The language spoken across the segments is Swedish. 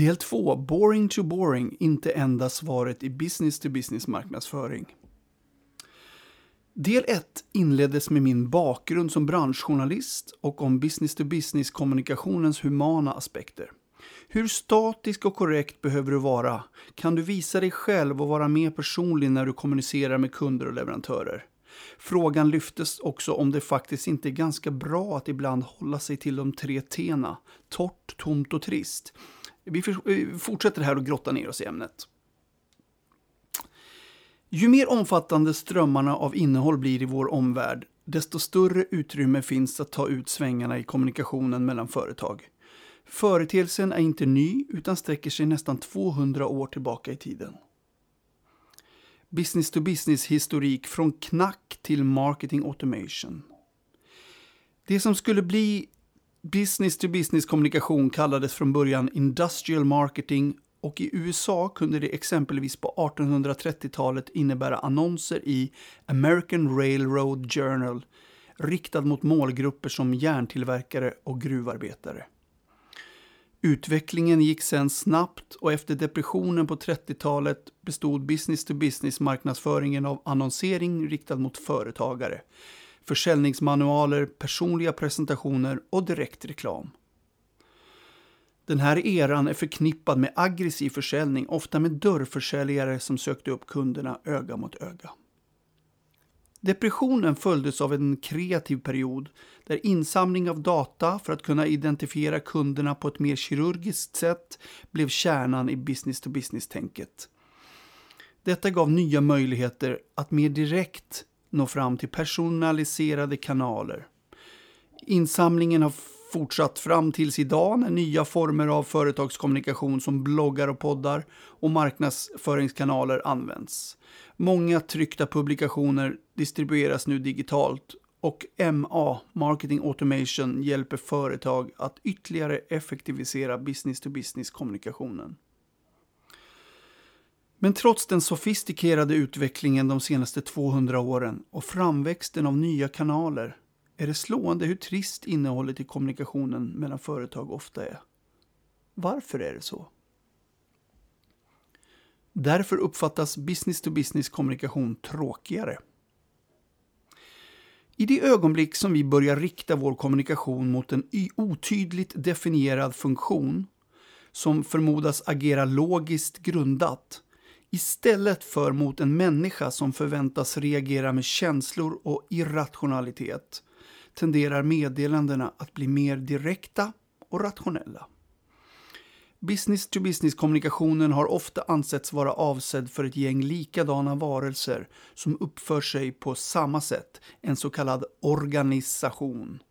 Del 2, Boring to boring, inte enda svaret i business to business marknadsföring. Del 1 inleddes med min bakgrund som branschjournalist och om business to business kommunikationens humana aspekter. Hur statisk och korrekt behöver du vara? Kan du visa dig själv och vara mer personlig när du kommunicerar med kunder och leverantörer? Frågan lyftes också om det faktiskt inte är ganska bra att ibland hålla sig till de tre T'na, torrt, tomt och trist. Vi eh, fortsätter här och grottar ner oss i ämnet. Ju mer omfattande strömmarna av innehåll blir i vår omvärld, desto större utrymme finns att ta ut svängarna i kommunikationen mellan företag. Företeelsen är inte ny utan sträcker sig nästan 200 år tillbaka i tiden. Business to business historik från knack till marketing automation. Det som skulle bli business to business kommunikation kallades från början industrial marketing och i USA kunde det exempelvis på 1830-talet innebära annonser i American Railroad Journal riktad mot målgrupper som järntillverkare och gruvarbetare. Utvecklingen gick sen snabbt och efter depressionen på 30-talet bestod business to business marknadsföringen av annonsering riktad mot företagare, försäljningsmanualer, personliga presentationer och direktreklam. Den här eran är förknippad med aggressiv försäljning, ofta med dörrförsäljare som sökte upp kunderna öga mot öga. Depressionen följdes av en kreativ period där insamling av data för att kunna identifiera kunderna på ett mer kirurgiskt sätt blev kärnan i business-to-business-tänket. Detta gav nya möjligheter att mer direkt nå fram till personaliserade kanaler. Insamlingen har fortsatt fram tills idag när nya former av företagskommunikation som bloggar och poddar och marknadsföringskanaler används. Många tryckta publikationer distribueras nu digitalt och MA, Marketing Automation, hjälper företag att ytterligare effektivisera business-to-business-kommunikationen. Men trots den sofistikerade utvecklingen de senaste 200 åren och framväxten av nya kanaler är det slående hur trist innehållet i kommunikationen mellan företag ofta är. Varför är det så? Därför uppfattas business-to-business kommunikation tråkigare. I det ögonblick som vi börjar rikta vår kommunikation mot en otydligt definierad funktion som förmodas agera logiskt grundat istället för mot en människa som förväntas reagera med känslor och irrationalitet tenderar meddelandena att bli mer direkta och rationella. Business-to-business-kommunikationen har ofta ansetts vara avsedd för ett gäng likadana varelser som uppför sig på samma sätt, en så kallad organisation.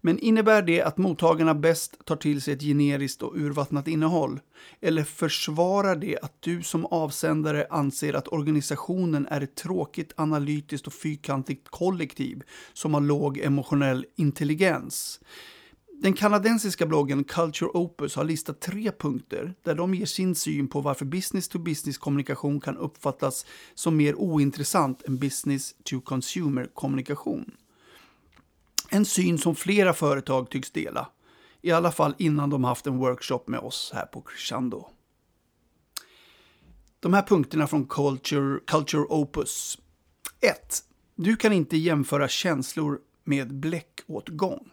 Men innebär det att mottagarna bäst tar till sig ett generiskt och urvattnat innehåll? Eller försvarar det att du som avsändare anser att organisationen är ett tråkigt, analytiskt och fyrkantigt kollektiv som har låg emotionell intelligens? Den kanadensiska bloggen Culture Opus har listat tre punkter där de ger sin syn på varför business-to-business-kommunikation kan uppfattas som mer ointressant än business-to-consumer-kommunikation. En syn som flera företag tycks dela, i alla fall innan de haft en workshop med oss här på Crescendo. De här punkterna från Culture, Culture Opus. 1. Du kan inte jämföra känslor med bläckåtgång.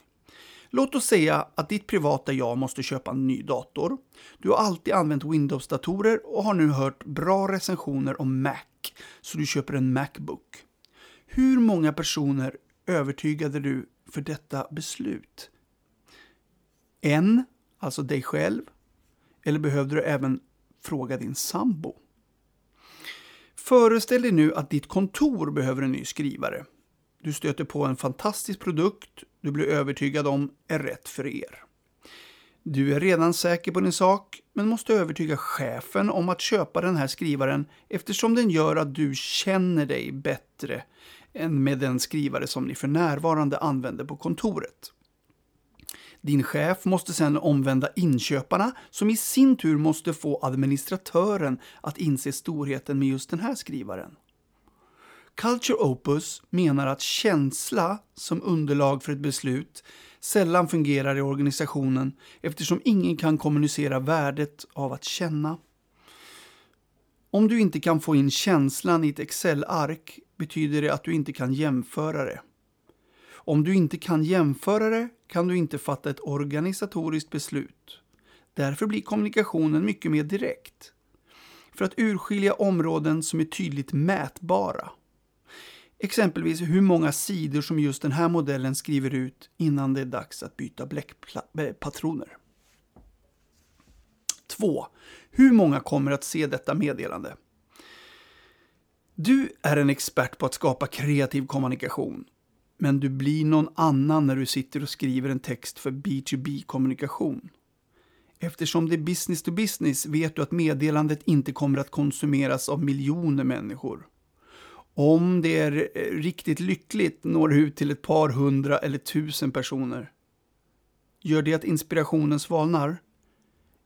Låt oss säga att ditt privata jag måste köpa en ny dator. Du har alltid använt Windows-datorer och har nu hört bra recensioner om Mac, så du köper en Macbook. Hur många personer övertygade du för detta beslut? En, alltså dig själv, eller behövde du även fråga din sambo? Föreställ dig nu att ditt kontor behöver en ny skrivare. Du stöter på en fantastisk produkt du blir övertygad om är rätt för er. Du är redan säker på din sak, men måste övertyga chefen om att köpa den här skrivaren eftersom den gör att du känner dig bättre än med den skrivare som ni för närvarande använder på kontoret. Din chef måste sedan omvända inköparna som i sin tur måste få administratören att inse storheten med just den här skrivaren. Culture Opus menar att känsla som underlag för ett beslut sällan fungerar i organisationen eftersom ingen kan kommunicera värdet av att känna. Om du inte kan få in känslan i ett Excel-ark betyder det att du inte kan jämföra det. Om du inte kan jämföra det kan du inte fatta ett organisatoriskt beslut. Därför blir kommunikationen mycket mer direkt. För att urskilja områden som är tydligt mätbara. Exempelvis hur många sidor som just den här modellen skriver ut innan det är dags att byta bläckpatroner. Eh, 2. Hur många kommer att se detta meddelande? Du är en expert på att skapa kreativ kommunikation. Men du blir någon annan när du sitter och skriver en text för B2B-kommunikation. Eftersom det är business to business vet du att meddelandet inte kommer att konsumeras av miljoner människor. Om det är eh, riktigt lyckligt når det ut till ett par hundra eller tusen personer. Gör det att inspirationen svalnar?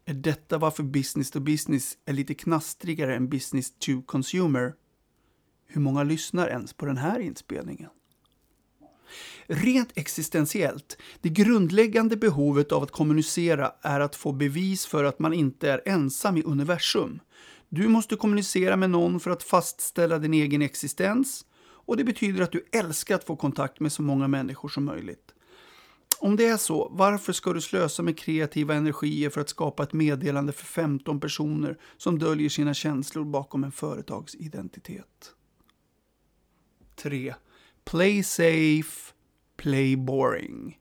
Är detta varför business to business är lite knastrigare än business to consumer? Hur många lyssnar ens på den här inspelningen? Rent existentiellt, det grundläggande behovet av att kommunicera är att få bevis för att man inte är ensam i universum. Du måste kommunicera med någon för att fastställa din egen existens och det betyder att du älskar att få kontakt med så många människor som möjligt. Om det är så, varför ska du slösa med kreativa energier för att skapa ett meddelande för 15 personer som döljer sina känslor bakom en företagsidentitet? 3. Play safe, play boring.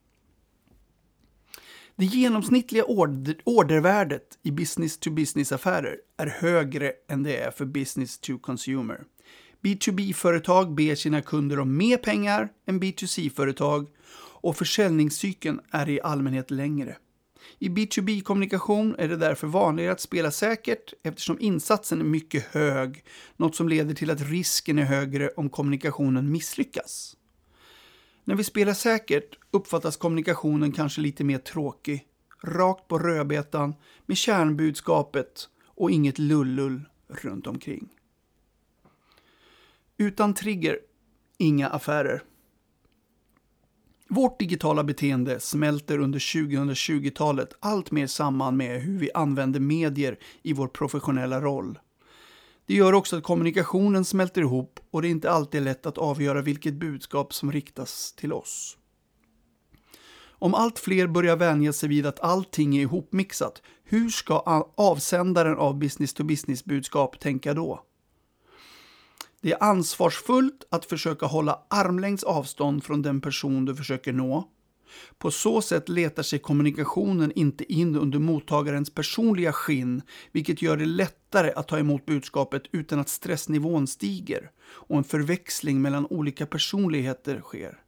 Det genomsnittliga order ordervärdet i business-to-business-affärer är högre än det är för business-to-consumer. B2B-företag ber sina kunder om mer pengar än B2C-företag och försäljningscykeln är i allmänhet längre. I B2B-kommunikation är det därför vanligare att spela säkert eftersom insatsen är mycket hög, något som leder till att risken är högre om kommunikationen misslyckas. När vi spelar säkert uppfattas kommunikationen kanske lite mer tråkig, rakt på rödbetan med kärnbudskapet och inget lullull runt omkring. Utan trigger, inga affärer. Vårt digitala beteende smälter under 2020-talet allt mer samman med hur vi använder medier i vår professionella roll. Det gör också att kommunikationen smälter ihop och det är inte alltid lätt att avgöra vilket budskap som riktas till oss. Om allt fler börjar vänja sig vid att allting är ihopmixat, hur ska avsändaren av business-to-business-budskap tänka då? Det är ansvarsfullt att försöka hålla armlängds avstånd från den person du försöker nå. På så sätt letar sig kommunikationen inte in under mottagarens personliga skinn, vilket gör det lättare att ta emot budskapet utan att stressnivån stiger och en förväxling mellan olika personligheter sker.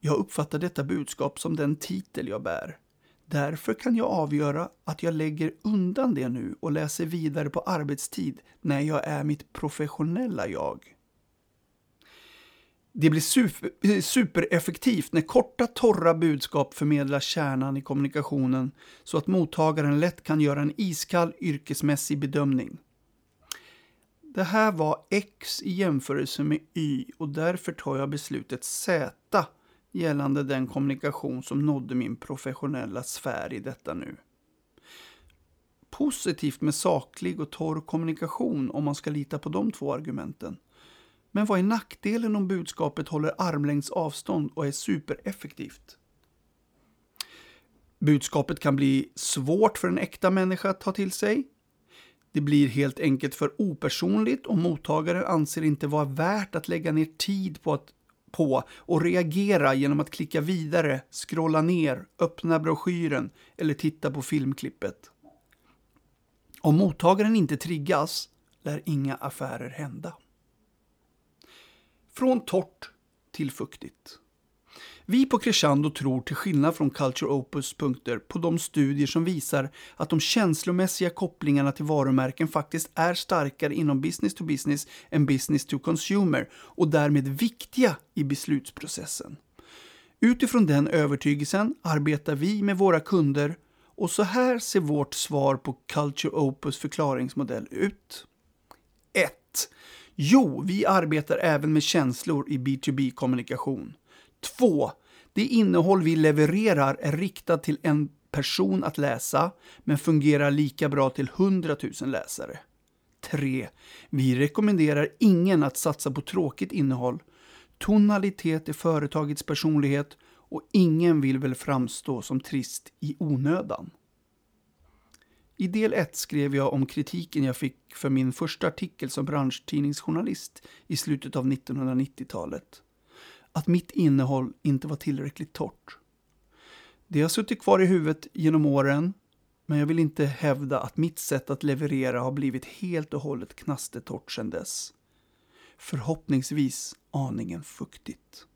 Jag uppfattar detta budskap som den titel jag bär. Därför kan jag avgöra att jag lägger undan det nu och läser vidare på arbetstid när jag är mitt professionella jag. Det blir super, supereffektivt när korta, torra budskap förmedlar kärnan i kommunikationen så att mottagaren lätt kan göra en iskall yrkesmässig bedömning. Det här var X i jämförelse med Y och därför tar jag beslutet Z gällande den kommunikation som nådde min professionella sfär i detta nu. Positivt med saklig och torr kommunikation om man ska lita på de två argumenten. Men vad är nackdelen om budskapet håller armlängds avstånd och är supereffektivt? Budskapet kan bli svårt för en äkta människa att ta till sig. Det blir helt enkelt för opersonligt och mottagaren anser inte vara värt att lägga ner tid på att på och reagera genom att klicka vidare, scrolla ner, öppna broschyren eller titta på filmklippet. Om mottagaren inte triggas lär inga affärer hända. Från torrt till fuktigt. Vi på Crescendo tror till skillnad från Culture Opus punkter på de studier som visar att de känslomässiga kopplingarna till varumärken faktiskt är starkare inom business to business än business to consumer och därmed viktiga i beslutsprocessen. Utifrån den övertygelsen arbetar vi med våra kunder och så här ser vårt svar på Culture Opus förklaringsmodell ut. 1. Jo, vi arbetar även med känslor i B2B-kommunikation. 2. Det innehåll vi levererar är riktat till en person att läsa, men fungerar lika bra till 100 000 läsare. 3. Vi rekommenderar ingen att satsa på tråkigt innehåll. Tonalitet är företagets personlighet och ingen vill väl framstå som trist i onödan. I del 1 skrev jag om kritiken jag fick för min första artikel som branschtidningsjournalist i slutet av 1990-talet. Att mitt innehåll inte var tillräckligt torrt. Det har suttit kvar i huvudet genom åren, men jag vill inte hävda att mitt sätt att leverera har blivit helt och hållet knastertorrt sedan dess. Förhoppningsvis aningen fuktigt.